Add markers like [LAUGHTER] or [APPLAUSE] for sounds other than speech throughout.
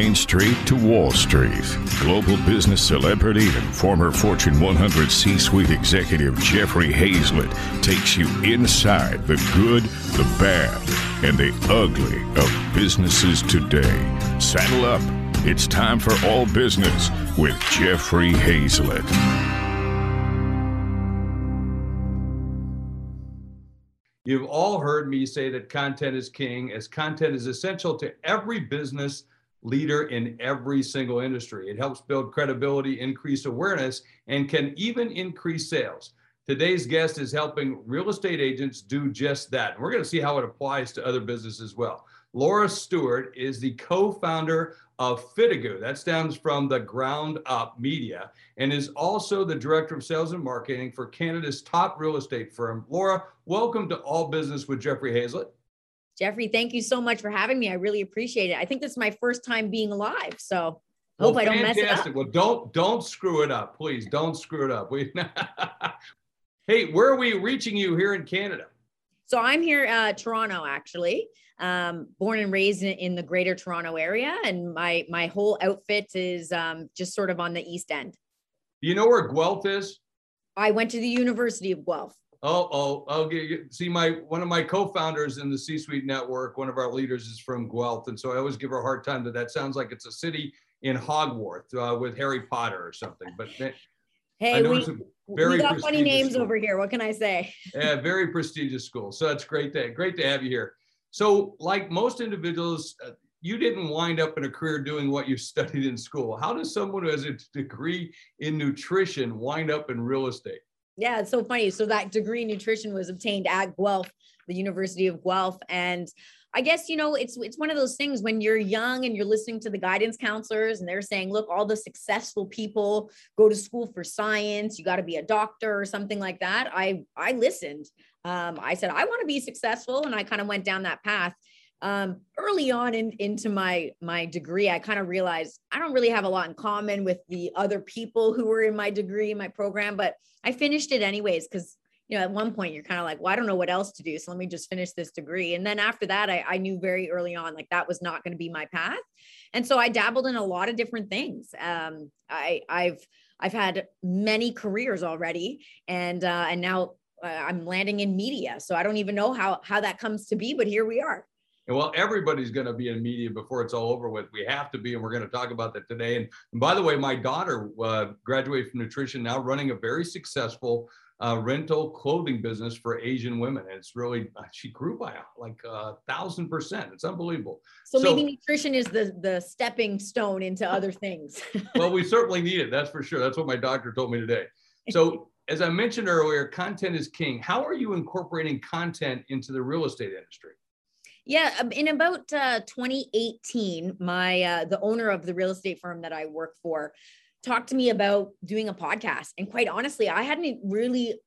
Main Street to Wall Street. Global business celebrity and former Fortune 100 C suite executive Jeffrey Hayzlett takes you inside the good, the bad, and the ugly of businesses today. Saddle up. It's time for All Business with Jeffrey Hayzlett. You've all heard me say that content is king, as content is essential to every business leader in every single industry. It helps build credibility, increase awareness, and can even increase sales. Today's guest is helping real estate agents do just that. And we're going to see how it applies to other businesses as well. Laura Stewart is the co founder of Fitigu. That stems from the ground up media and is also the director of sales and marketing for Canada's top real estate firm. Laura, welcome to All Business with Jeffrey Hayzlett. Jeffrey, thank you so much for having me. I really appreciate it. I think this is my first time being live, so well, hope I don't mess it up. Well, don't don't screw it up, please. Don't screw it up. We, [LAUGHS] hey, where are we reaching you here in Canada? So I'm here, uh, Toronto, actually um, born and raised in, in, the greater Toronto area. And my, my whole outfit is um, just sort of on the East End. Do you know where Guelph is? I went to the University of Guelph. Oh, oh, okay. See, my one of my co-founders in the C-suite network, one of our leaders is from Guelph, and so I always give her a hard time that that sounds like it's a city in Hogwarts uh, with Harry Potter or something. But hey, we, we got funny names school. over here. What can I say? [LAUGHS] yeah, very prestigious school. So it's great to great to have you here. So, like most individuals, uh, you didn't wind up in a career doing what you [LAUGHS] studied in school. How does someone who has a degree in nutrition wind up in real estate? Yeah, it's so funny. So that degree in nutrition was obtained at Guelph, the University of Guelph, and I guess you know it's it's one of those things when you're young and you're listening to the guidance counselors and they're saying, look, all the successful people go to school for science. You got to be a doctor or something like that. I I listened. Um, I said I want to be successful, and I kind of went down that path. Um, early on in, into my my degree, I kind of realized I don't really have a lot in common with the other people who were in my degree, my program, but I finished it anyways because you know, at one point you're kind of like, well, I don't know what else to do. So let me just finish this degree. And then after that, I, I knew very early on, like that was not going to be my path. And so I dabbled in a lot of different things. Um, I, I've, I've had many careers already and, uh, and now uh, I'm landing in media. So I don't even know how, how that comes to be, but here we are. Well, everybody's going to be in media before it's all over with. We have to be, and we're going to talk about that today. And, and by the way, my daughter uh, graduated from nutrition, now running a very successful uh, rental clothing business for Asian women. And it's really, uh, she grew by like a thousand percent. It's unbelievable. So, so, maybe nutrition is the, the stepping stone into other things. [LAUGHS] well, we certainly need it. That's for sure. That's what my doctor told me today. So as I mentioned earlier, content is king. How are you incorporating content into the real estate industry? Yeah, um, in about uh, 2018, my uh, the owner of the real estate firm that I work for talked to me about doing a podcast. And quite honestly, I hadn't really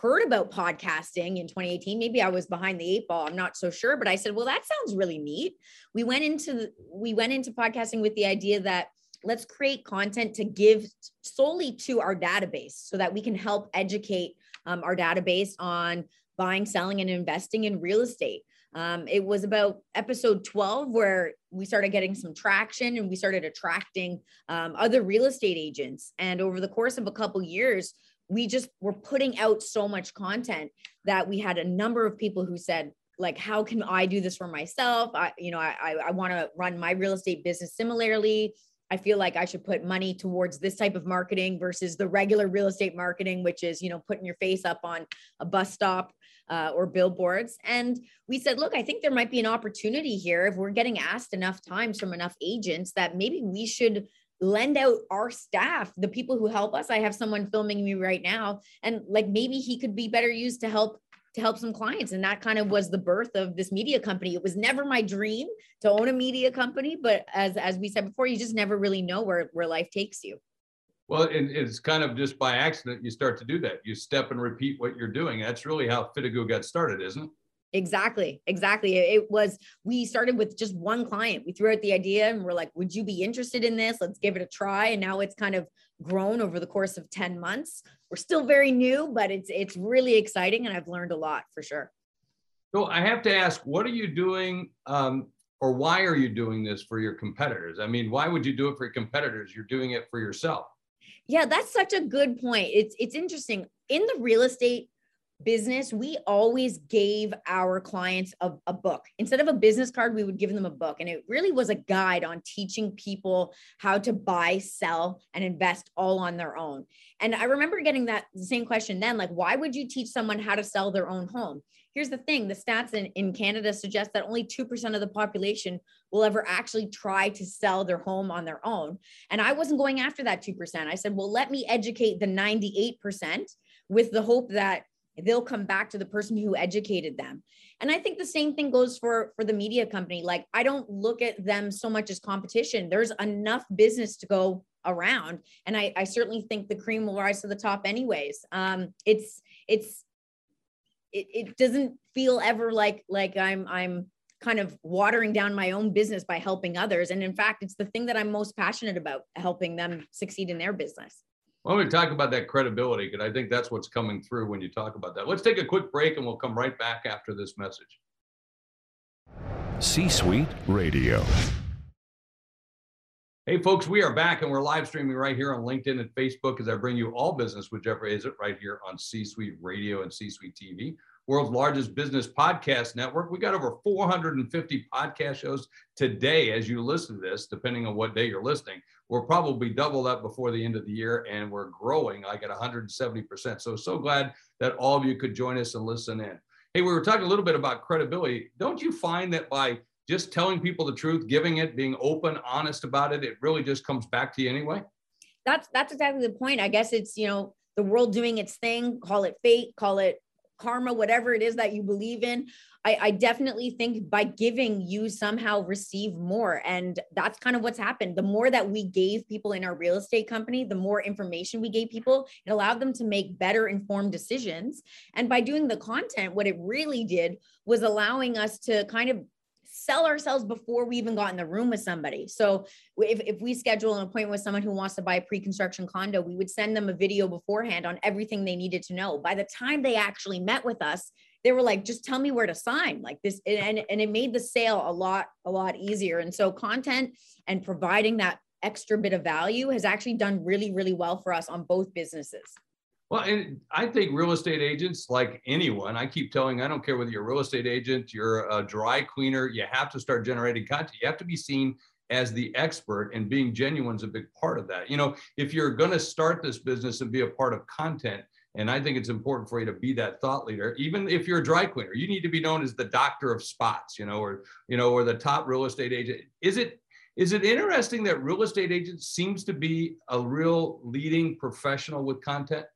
heard about podcasting in 2018 maybe i was behind the eight ball. I'm not so sure. But i said well that sounds really neat. We went into we went into podcasting with the idea that let's create content to give solely to our database so that we can help educate um, our database on buying selling and investing in real estate um, it was about episode 12 where we started getting some traction and we started attracting um, other real estate agents. And over the course of a couple years, we just were putting out so much content that we had a number of people who said, like, how can I do this for myself? I, you know, I, I, want to run my real estate business similarly. I feel like I should put money towards this type of marketing versus the regular real estate marketing, which is, you know, putting your face up on a bus stop uh, or billboards. And we said, look, I think there might be an opportunity here if we're getting asked enough times from enough agents that maybe we should lend out our staff, the people who help us. I have someone filming me right now, and like maybe he could be better used to help to help some clients and that kind of was the birth of this media company it was never my dream to own a media company but as as we said before you just never really know where where life takes you well, and it's kind of just by accident you start to do that. You step and repeat what you're doing. That's really how Fitigu got started, isn't it? Exactly. Exactly. It was, we started with just one client. We threw out the idea and we're like, would you be interested in this? Let's give it a try. And now it's kind of grown over the course of 10 months. We're still very new, but it's, it's really exciting. And I've learned a lot for sure. So I have to ask, what are you doing um, or why are you doing this for your competitors? I mean, why would you do it for your competitors? You're doing it for yourself. Yeah, that's such a good point. It's it's interesting. In the real estate business, we always gave our clients a, a, book. Instead of a business card, we would give them a book. And it really was a guide on teaching people how to buy, sell, and invest all on their own. And I remember getting that same question then like, why would you teach someone how to sell their own home? Here's the thing the stats in, in Canada suggest that only 2% of the population will ever actually try to sell their home on their own. And I wasn't going after that 2%. I said, well, let me educate the 98% with the hope that they'll come back to the person who educated them. And i think the same thing goes for for the media company. Like i don't look at them so much as competition. There's enough business to go around. And i i certainly think the cream will rise to the top anyways. Um it's it's it, it doesn't feel ever like like i'm i'm kind of watering down my own business by helping others and in fact it's the thing that i'm most passionate about helping them succeed in their business well, we talk about that credibility because I think that's what's coming through when you talk about that. Let's take a quick break and we'll come right back after this message. C Suite Radio. Hey, folks, we are back and we're live streaming right here on LinkedIn and Facebook as I bring you all business with Jeffrey Hayzlett right here on C Suite Radio and C Suite TV world's largest business podcast network. We got over 450 podcast shows today as you listen to this, depending on what day you're listening. We're probably double that before the end of the year, and we're growing like at 170%. So, so glad that all of you could join us and listen in. Hey, we were talking a little bit about credibility. Don't you find that by just telling people the truth, giving it, being open, honest about it, it really just comes back to you anyway? That's that's exactly the point. I guess it's, you know, the world doing its thing, call it fate, call it karma, whatever it is that you believe in. I, I, definitely think by giving, you somehow receive more. And that's kind of what's happened. The more that we gave people in our real estate company, the more information we gave people, it allowed them to make better informed decisions. And by doing the content, what it really did was allowing us to kind of sell ourselves before we even got in the room with somebody. So if, if we schedule an appointment with someone who wants to buy a pre-construction condo, we would send them a video beforehand on everything they needed to know. By the time they actually met with us, they were like, just tell me where to sign like this. And, and it made the sale a lot, a lot easier. And so content and providing that extra bit of value has actually done really, really well for us on both businesses. Well, and I think real estate agents, like anyone, I keep telling, I don't care whether you're a real estate agent, you're a dry cleaner, you have to start generating content. You have to be seen as the expert, and being genuine is a big part of that. You know, if you're going to start this business and be a part of content, and I think it's important for you to be that thought leader, even if you're a dry cleaner, you need to be known as the doctor of spots, you know, or you know, or the top real estate agent. Is it is it interesting that real estate agents seems to be a real leading professional with content?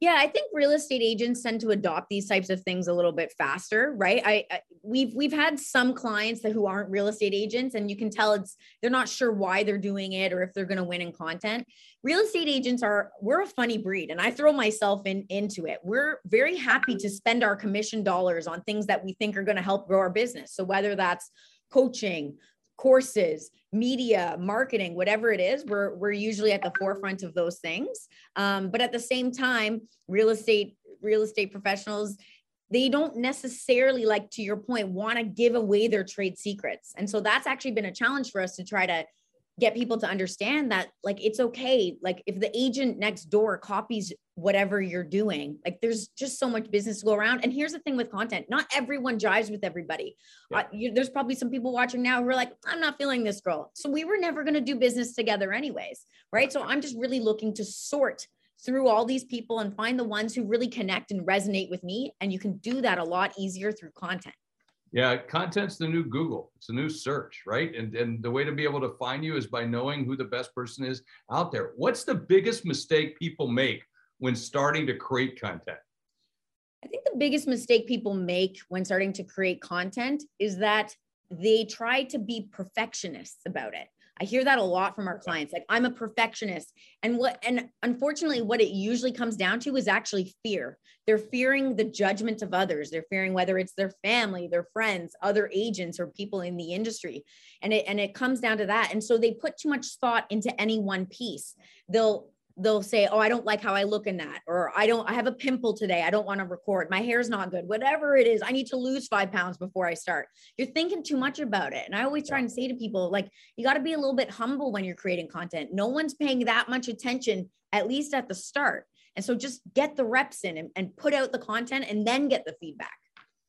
Yeah, I think real estate agents tend to adopt these types of things a little bit faster, right? I, I, we've we've had some clients that who aren't real estate agents, and you can tell it's they're not sure why they're doing it or if they're going to win in content. Real estate agents are we're a funny breed, and I throw myself in into it. We're very happy to spend our commission dollars on things that we think are going to help grow our business. So whether that's coaching, courses, media, marketing, whatever it is, we're, we're usually at the forefront of those things. Um, but at the same time, real estate, real estate professionals, they don't necessarily like to your point want to give away their trade secrets and so that's actually been a challenge for us to try to get people to understand that like it's okay. Like if the agent next door copies whatever you're doing like there's just so much business to go around. And here's the thing with content not everyone jives with everybody. Yeah. uh, you, there's probably some people watching now who are like i'm not feeling this girl. So we were never going to do business together anyways right. So i'm just really looking to sort through all these people and find the ones who really connect and resonate with me. And you can do that a lot easier through content yeah, content's the new Google. It's a new search, right? And and the way to be able to find you is by knowing who the best person is out there. What's the biggest mistake people make when starting to create content? I think the biggest mistake people make when starting to create content is that they try to be perfectionists about it. I hear that a lot from our clients. Like I'm a perfectionist. And what and unfortunately what it usually comes down to is actually fear. They're fearing the judgment of others. They're fearing whether it's their family, their friends, other agents or people in the industry. And it and it comes down to that. And so they put too much thought into any one piece. They'll they'll say, Oh, I don't like how I look in that, or I don't, I have a pimple today. I don't want to record. My hair's not good. Whatever it is, I need to lose five pounds before I start. You're thinking too much about it. And I always try and say to people, like, you got to be a little bit humble when you're creating content. No one's paying that much attention, at least at the start. And so just get the reps in and, and put out the content and then get the feedback.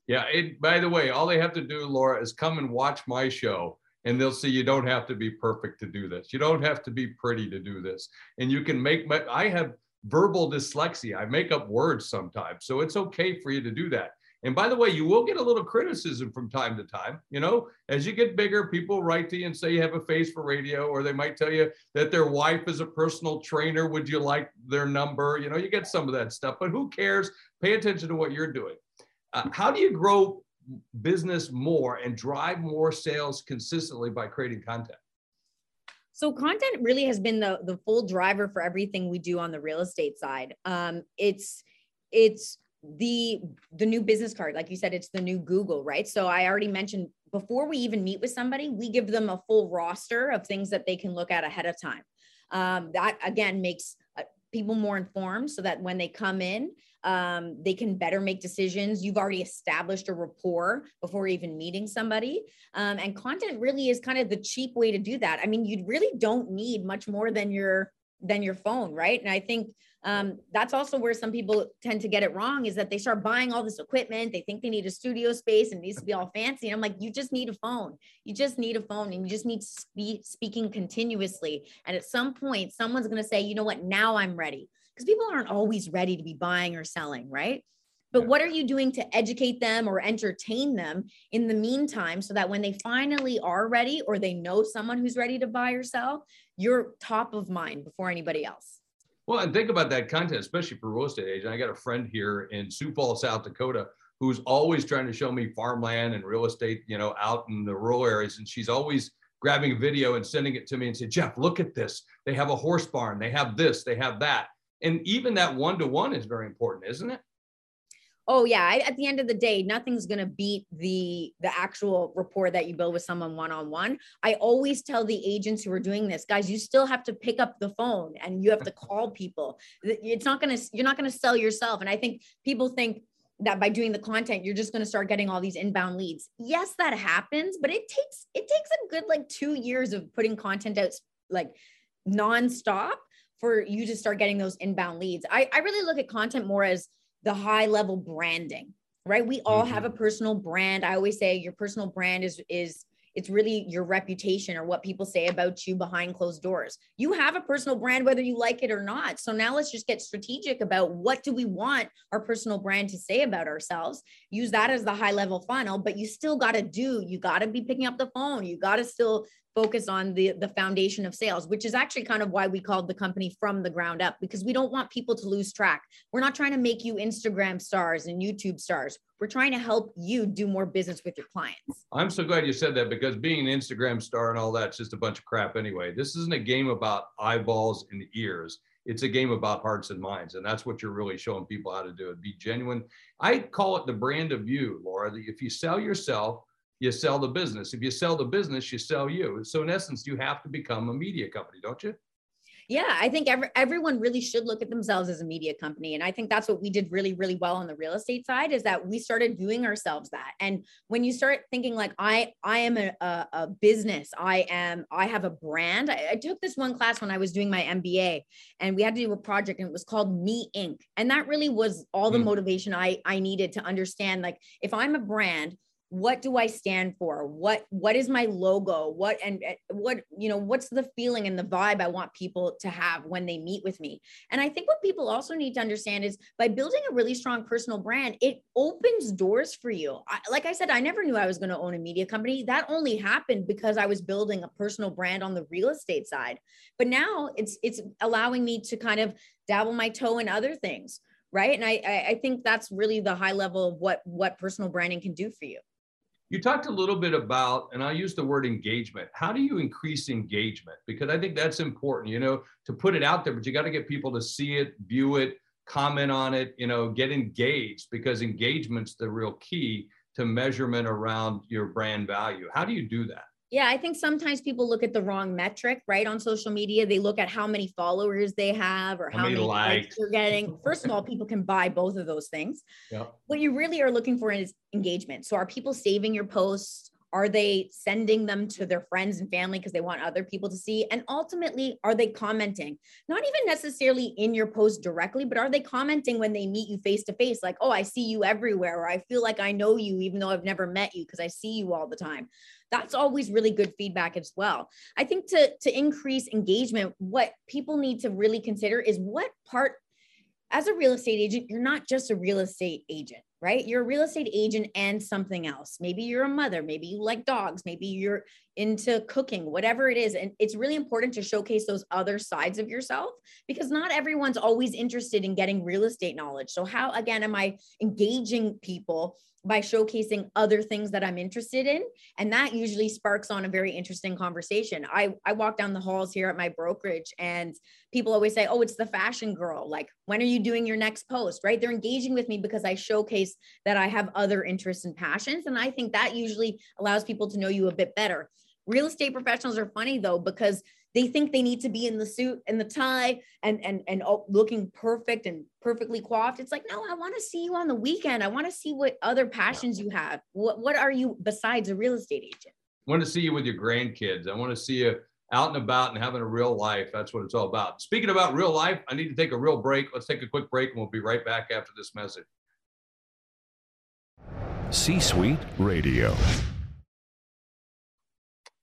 Yeah. It, by the way, all they have to do, Laura, is come and watch my show and they'll see you don't have to be perfect to do this. You don't have to be pretty to do this. And you can make my, I have verbal dyslexia. I make up words sometimes. So it's okay for you to do that. And by the way, you will get a little criticism from time to time. You know, as you get bigger, people write to you and say you have a face for radio, or they might tell you that their wife is a personal trainer. Would you like their number? You know, you get some of that stuff, but who cares? Pay attention to what you're doing. Uh, how do you grow business more and drive more sales consistently by creating content? So content really has been the the full driver for everything we do on the real estate side. Um, it's it's the the new business card, like you said, it's the new Google, right? So I already mentioned before we even meet with somebody, we give them a full roster of things that they can look at ahead of time. Um, that again makes uh, people more informed so that when they come in, um, they can better make decisions. You've already established a rapport before even meeting somebody. Um, and content really is kind of the cheap way to do that. I mean, you really don't need much more than your than your phone, right? And I think um, that's also where some people tend to get it wrong is that they start buying all this equipment. They think they need a studio space and needs to be all fancy. And I'm like, you just need a phone. You just need a phone and you just need to be speaking continuously. And at some point, someone's going to say, you know what, now I'm ready. Because people aren't always ready to be buying or selling, right? But what are you doing to educate them or entertain them in the meantime so that when they finally are ready or they know someone who's ready to buy or sell, you're top of mind before anybody else? Well, and think about that content, especially for real estate agent. I got a friend here in Sioux Falls, South Dakota, who's always trying to show me farmland and real estate, you know, out in the rural areas. And she's always grabbing a video and sending it to me and say, Jeff, look at this. They have a horse barn. They have this. They have that. And even that one to one is very important, isn't it? oh yeah. I, at the end of the day nothing's going to beat the the actual rapport that you build with someone one-on-one. I always tell the agents who are doing this guys you still have to pick up the phone and you have to [LAUGHS] call people. It's not going to you're not going to sell yourself. And i think people think that by doing the content you're just going to start getting all these inbound leads. Yes that happens but it takes it takes a good like two years of putting content out like nonstop for you to start getting those inbound leads i, I really look at content more as the high level branding, right? We all mm-hmm. have a personal brand. I always say your personal brand is is it's really your reputation or what people say about you behind closed doors. You have a personal brand whether you like it or not. So now let's just get strategic about what do we want our personal brand to say about ourselves. Use that as the high level funnel, but you still got to do, you got to be picking up the phone. You got to still focus on the the foundation of sales which is actually kind of why we called the company from the ground up because we don't want people to lose track. We're not trying to make you instagram stars and youtube stars. We're trying to help you do more business with your clients. I'm so glad you said that because being an instagram star and all that's just a bunch of crap anyway. This isn't a game about eyeballs and ears. It's a game about hearts and minds and that's what you're really showing people how to do it. Be genuine. I call it the brand of you laura if you sell yourself you sell the business. If you sell the business, you sell you. So in essence, you have to become a media company, don't you? Yeah, I think every, everyone really should look at themselves as a media company. And I think that's what we did really, really well on the real estate side is that we started viewing ourselves that. And when you start thinking like, I, I am a, a, a business, I am, I have a brand. I, I, took this one class when I was doing my MBA and we had to do a project and it was called Me Inc. And that really was all the mm. motivation I, I needed to understand. Like if I'm a brand, what do i stand for? What what is my logo? What and what you know what's the feeling and the vibe i want people to have when they meet with me? And i think what people also need to understand is by building a really strong personal brand it opens doors for you. I, like i said i never knew i was going to own a media company. That only happened because i was building a personal brand on the real estate side. But now it's it's allowing me to kind of dabble my toe in other things right? And i i think that's really the high level of what what personal branding can do for you you talked a little bit about, and I'll use the word engagement. How do you increase engagement? Because I think that's important, you know, to put it out there, but you got to get people to see it, view it, comment on it, you know, get engaged because engagement's the real key to measurement around your brand value. How do you do that? Yeah, I think sometimes people look at the wrong metric, right? On social media, they look at how many followers they have or how, how many, many likes they're getting. First of all, people can buy both of those things. Yep. What you really are looking for is engagement. So, are people saving your posts? Are they sending them to their friends and family because they want other people to see? And ultimately, are they commenting? Not even necessarily in your post directly, but are they commenting when they meet you face to face? Like, oh, I see you everywhere, or I feel like I know you, even though I've never met you because I see you all the time. That's always really good feedback as well. I think to, to increase engagement, what people need to really consider is what part as a real estate agent, you're not just a real estate agent, right? You're a real estate agent and something else. Maybe you're a mother, maybe you like dogs, maybe you're into cooking, whatever it is. And it's really important to showcase those other sides of yourself because not everyone's always interested in getting real estate knowledge. So, how again am I engaging people by showcasing other things that I'm interested in. And that usually sparks on a very interesting conversation. I, I walk down the halls here at my brokerage and people always say, Oh, it's the fashion girl. Like, when are you doing your next post? Right. They're engaging with me because I showcase that I have other interests and passions. And I think that usually allows people to know you a bit better. Real estate professionals are funny though, because they think they need to be in the suit and the tie and and and looking perfect and perfectly coiffed. It's like no i want to see you on the weekend. I want to see what other passions you have. What what are you besides a real estate agent? I want to see you with your grandkids. I want to see you out and about and having a real life. That's what it's all about. Speaking about real life i need to take a real break. Let's take a quick break and we'll be right back after this message. C suite radio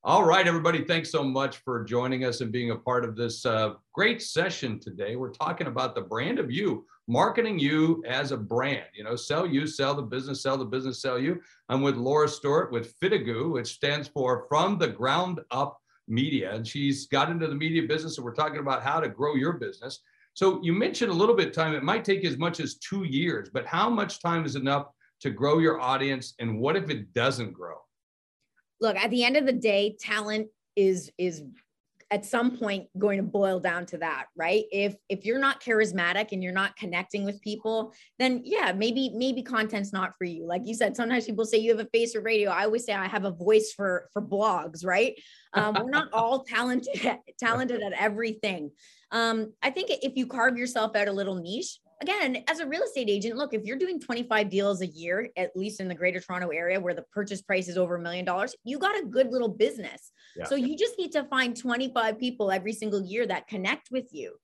all right, everybody, thanks so much for joining us and being a part of this uh, great session today. We're talking about the brand of you, marketing you as a brand. You know, sell you, sell the business, sell the business, sell you. I'm with Laura Stewart with Fitigu, which stands for From the Ground Up Media. And she's got into the media business, and we're talking about how to grow your business. So you mentioned a little bit time. It might take as much as two years, but how much time is enough to grow your audience? And what if it doesn't grow? Look at the end of the day talent is is at some point going to boil down to that right? If if you're not charismatic and you're not connecting with people then yeah maybe maybe content's not for you. Like you said sometimes people say you have a face for radio. I always say i have a voice for for blogs right? Um, we're not [LAUGHS] all talented talented at everything. Um, i think if you carve yourself out a little niche again, as a real estate agent, look, if you're doing 25 deals a year, at least in the greater Toronto area where the purchase price is over a million dollars, you got a good little business. Yeah. So you just need to find 25 people every single year that connect with you.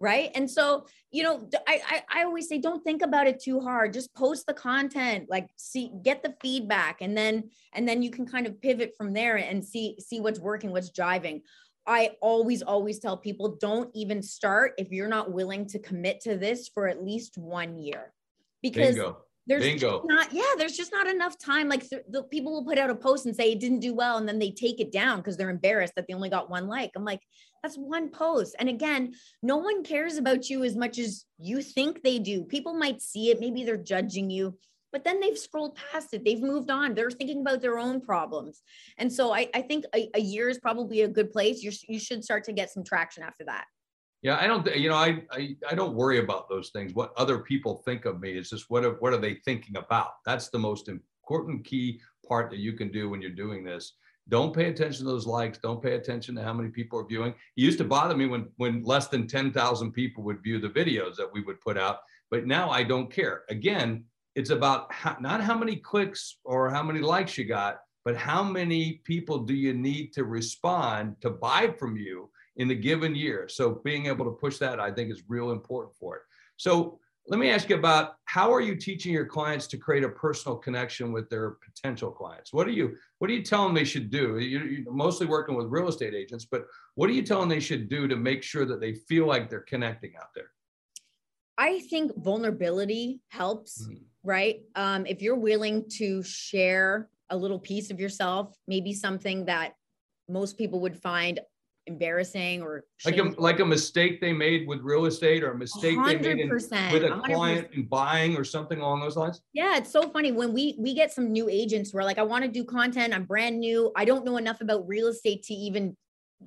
Right. And so, you know, I, I, I always say, don't think about it too hard. Just post the content, like see, get the feedback and then, and then you can kind of pivot from there and see, see what's working, what's driving. I always, always tell people don't even start if you're not willing to commit to this for at least one year. Because Bingo. there's Bingo. not, yeah, there's just not enough time. Like th- the people will put out a post and say it didn't do well, and then they take it down because they're embarrassed that they only got one like. I'm like, that's one post. And again, no one cares about you as much as you think they do. People might see it, maybe they're judging you but then they've scrolled past it. They've moved on. They're thinking about their own problems. And so I, I think a, a year is probably a good place. you you should start to get some traction after that. Yeah, I don't, you know, I, I, I don't worry about those things. What other people think of me is just what are, what are they thinking about? That's the most important key part that you can do when you're doing this. Don't pay attention to those likes. Don't pay attention to how many people are viewing. It used to bother me when when less than 10,000 people would view the videos that we would put out, but now I don't care. Again, it's about how, not how many clicks or how many likes you got, but how many people do you need to respond to buy from you in a given year. So being able to push that, I think, is real important for it. So let me ask you about how are you teaching your clients to create a personal connection with their potential clients? What are you what are you telling they should do? You're mostly working with real estate agents, but what are you telling them they should do to make sure that they feel like they're connecting out there? I think vulnerability helps. Mm-hmm right? Um, if you're willing to share a little piece of yourself, maybe something that most people would find embarrassing or like a, like a mistake they made with real estate or a mistake 100%, they made in, with a 100%. client in buying or something along those lines yeah it's so funny when we we get some new agents where like i want to do content i'm brand new i don't know enough about real estate to even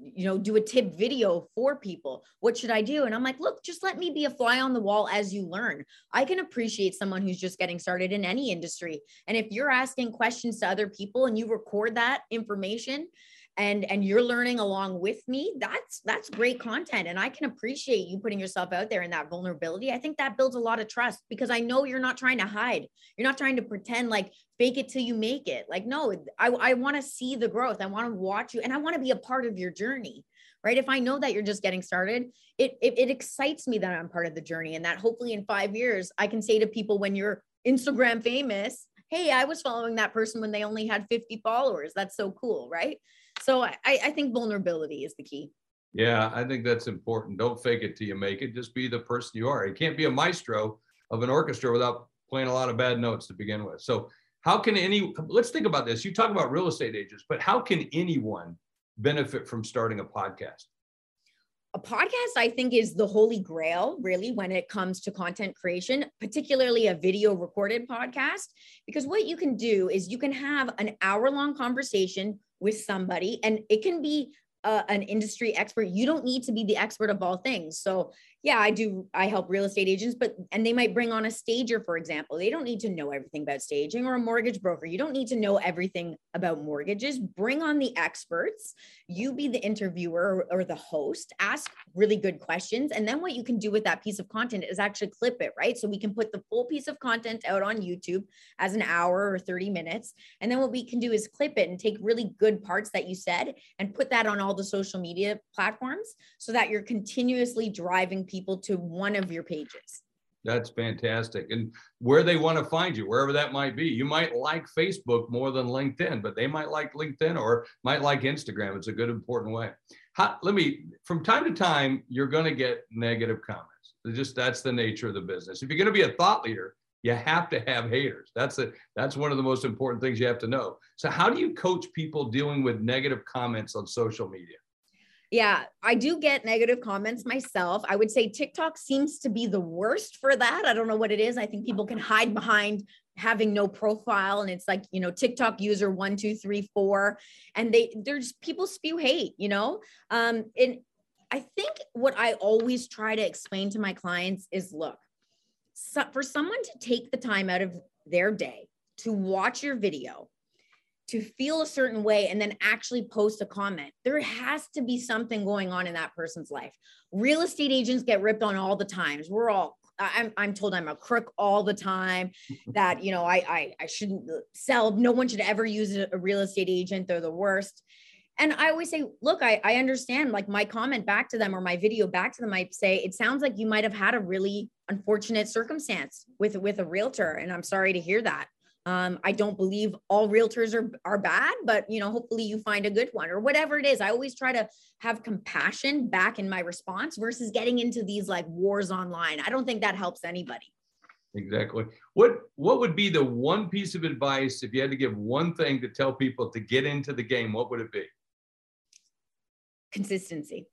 you know, do a tip video for people. What should I do? And I'm like, look, just let me be a fly on the wall as you learn. I can appreciate someone who's just getting started in any industry. And if you're asking questions to other people and you record that information, and and you're learning along with me that's that's great content. And i can appreciate you putting yourself out there in that vulnerability. I think that builds a lot of trust because i know you're not trying to hide. You're not trying to pretend like fake it till you make it. Like no i, I want to see the growth. I want to watch you and i want to be a part of your journey right? If i know that you're just getting started it, it it excites me that i'm part of the journey and that hopefully in five years i can say to people when you're instagram famous hey i was following that person when they only had 50 followers. That's so cool right so I, I think vulnerability is the key. Yeah, I think that's important. Don't fake it till you make it. Just be the person you are. You can't be a maestro of an orchestra without playing a lot of bad notes to begin with. So, how can any, let's think about this. You talk about real estate agents, but how can anyone benefit from starting a podcast? A podcast, I think, is the holy grail, really, when it comes to content creation, particularly a video recorded podcast. Because what you can do is you can have an hour long conversation with somebody and it can be uh, an industry expert you don't need to be the expert of all things so yeah, I do. I help real estate agents, but and they might bring on a stager, for example. They don't need to know everything about staging or a mortgage broker. You don't need to know everything about mortgages. Bring on the experts. You be the interviewer or, or the host. Ask really good questions. And then what you can do with that piece of content is actually clip it, right? So we can put the full piece of content out on YouTube as an hour or 30 minutes. And then what we can do is clip it and take really good parts that you said and put that on all the social media platforms so that you're continuously driving people to one of your pages. That's fantastic. And where they want to find you, wherever that might be. You might like Facebook more than LinkedIn, but they might like LinkedIn or might like Instagram. It's a good, important way. How, let me, from time to time, you're going to get negative comments. It's just that's the nature of the business. If you're going to be a thought leader, you have to have haters. That's a, that's one of the most important things you have to know. So, how do you coach people dealing with negative comments on social media? Yeah, I do get negative comments myself. I would say TikTok seems to be the worst for that. I don't know what it is. I think people can hide behind having no profile and it's like you know tiktok user one two three four and they there's people spew hate you know um and i think what i always try to explain to my clients is look so for someone to take the time out of their day to watch your video to feel a certain way and then actually post a comment. There has to be something going on in that person's life. Real estate agents get ripped on all the times. We're all I'm, I'm told I'm a crook all the time [LAUGHS] that, you know, I, I, I shouldn't sell. No one should ever use a real estate agent. They're the worst. And I always say, look, I, I understand like my comment back to them or my video back to them might say, it sounds like you might have had a really unfortunate circumstance with, with a realtor. And I'm sorry to hear that. Um, I don't believe all realtors are, are bad, but you know, hopefully you find a good one or whatever it is. I always try to have compassion back in my response versus getting into these like wars online. I don't think that helps anybody. Exactly. What what would be the one piece of advice if you had to give one thing to tell people to get into the game? What would it be? Consistency.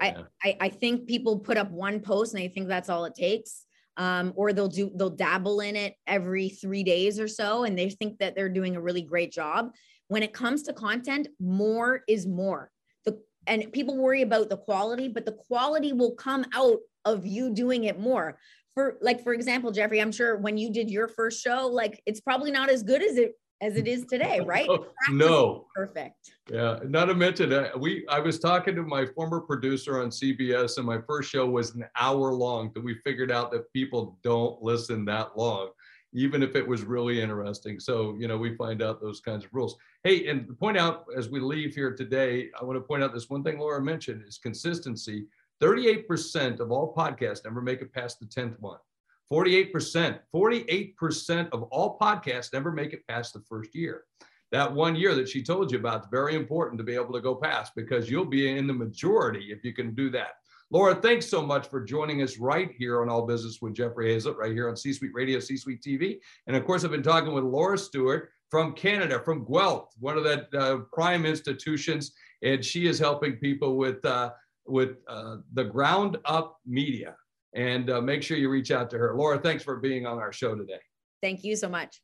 Yeah. I, I I think people put up one post and they think that's all it takes um, or they'll do they'll dabble in it every three days or so and they think that they're doing a really great job. When it comes to content more is more. The and people worry about the quality but the quality will come out of you doing it more. For like for example jeffrey i'm sure when you did your first show like it's probably not as good as it as it is today, [LAUGHS] right? Oh, no. Perfect. Yeah. Not to mention, uh, we I was talking to my former producer on CBS, and my first show was an hour long. That we figured out that people don't listen that long, even if it was really interesting. So you know, we find out those kinds of rules. Hey, and point out as we leave here today, I want to point out this one thing Laura mentioned is consistency. 38% of all podcasts never make it past the 10th one. 48%, 48% of all podcasts never make it past the first year. That one year that she told you about is very important to be able to go past because you'll be in the majority if you can do that. Laura, thanks so much for joining us right here on All Business with Jeffrey Hayzlett, right here on C Suite Radio, C Suite TV. And of course, I've been talking with Laura Stewart from Canada, from Guelph, one of the uh, prime institutions, and she is helping people with uh, with uh, the ground up media and uh, make sure you reach out to her. Laura, thanks for being on our show today. Thank you so much.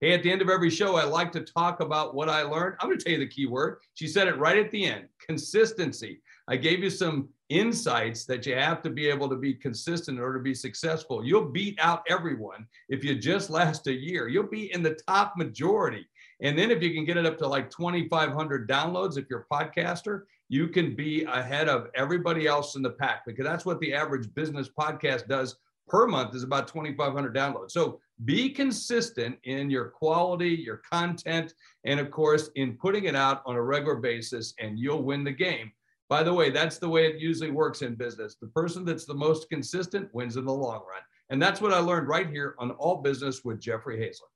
Hey, at the end of every show, I like to talk about what I learned. I'm going to tell you the key word. She said it right at the end consistency. I gave you some insights that you have to be able to be consistent in order to be successful. You'll beat out everyone if you just last a year. You'll be in the top majority. And then if you can get it up to like 2,500 downloads, if you're a podcaster, you can be ahead of everybody else in the pack because that's what the average business podcast does per month is about 2,500 downloads. So be consistent in your quality, your content, and of course, in putting it out on a regular basis, and you'll win the game. By the way, that's the way it usually works in business. The person that's the most consistent wins in the long run. And that's what I learned right here on All Business with Jeffrey Hayzlett.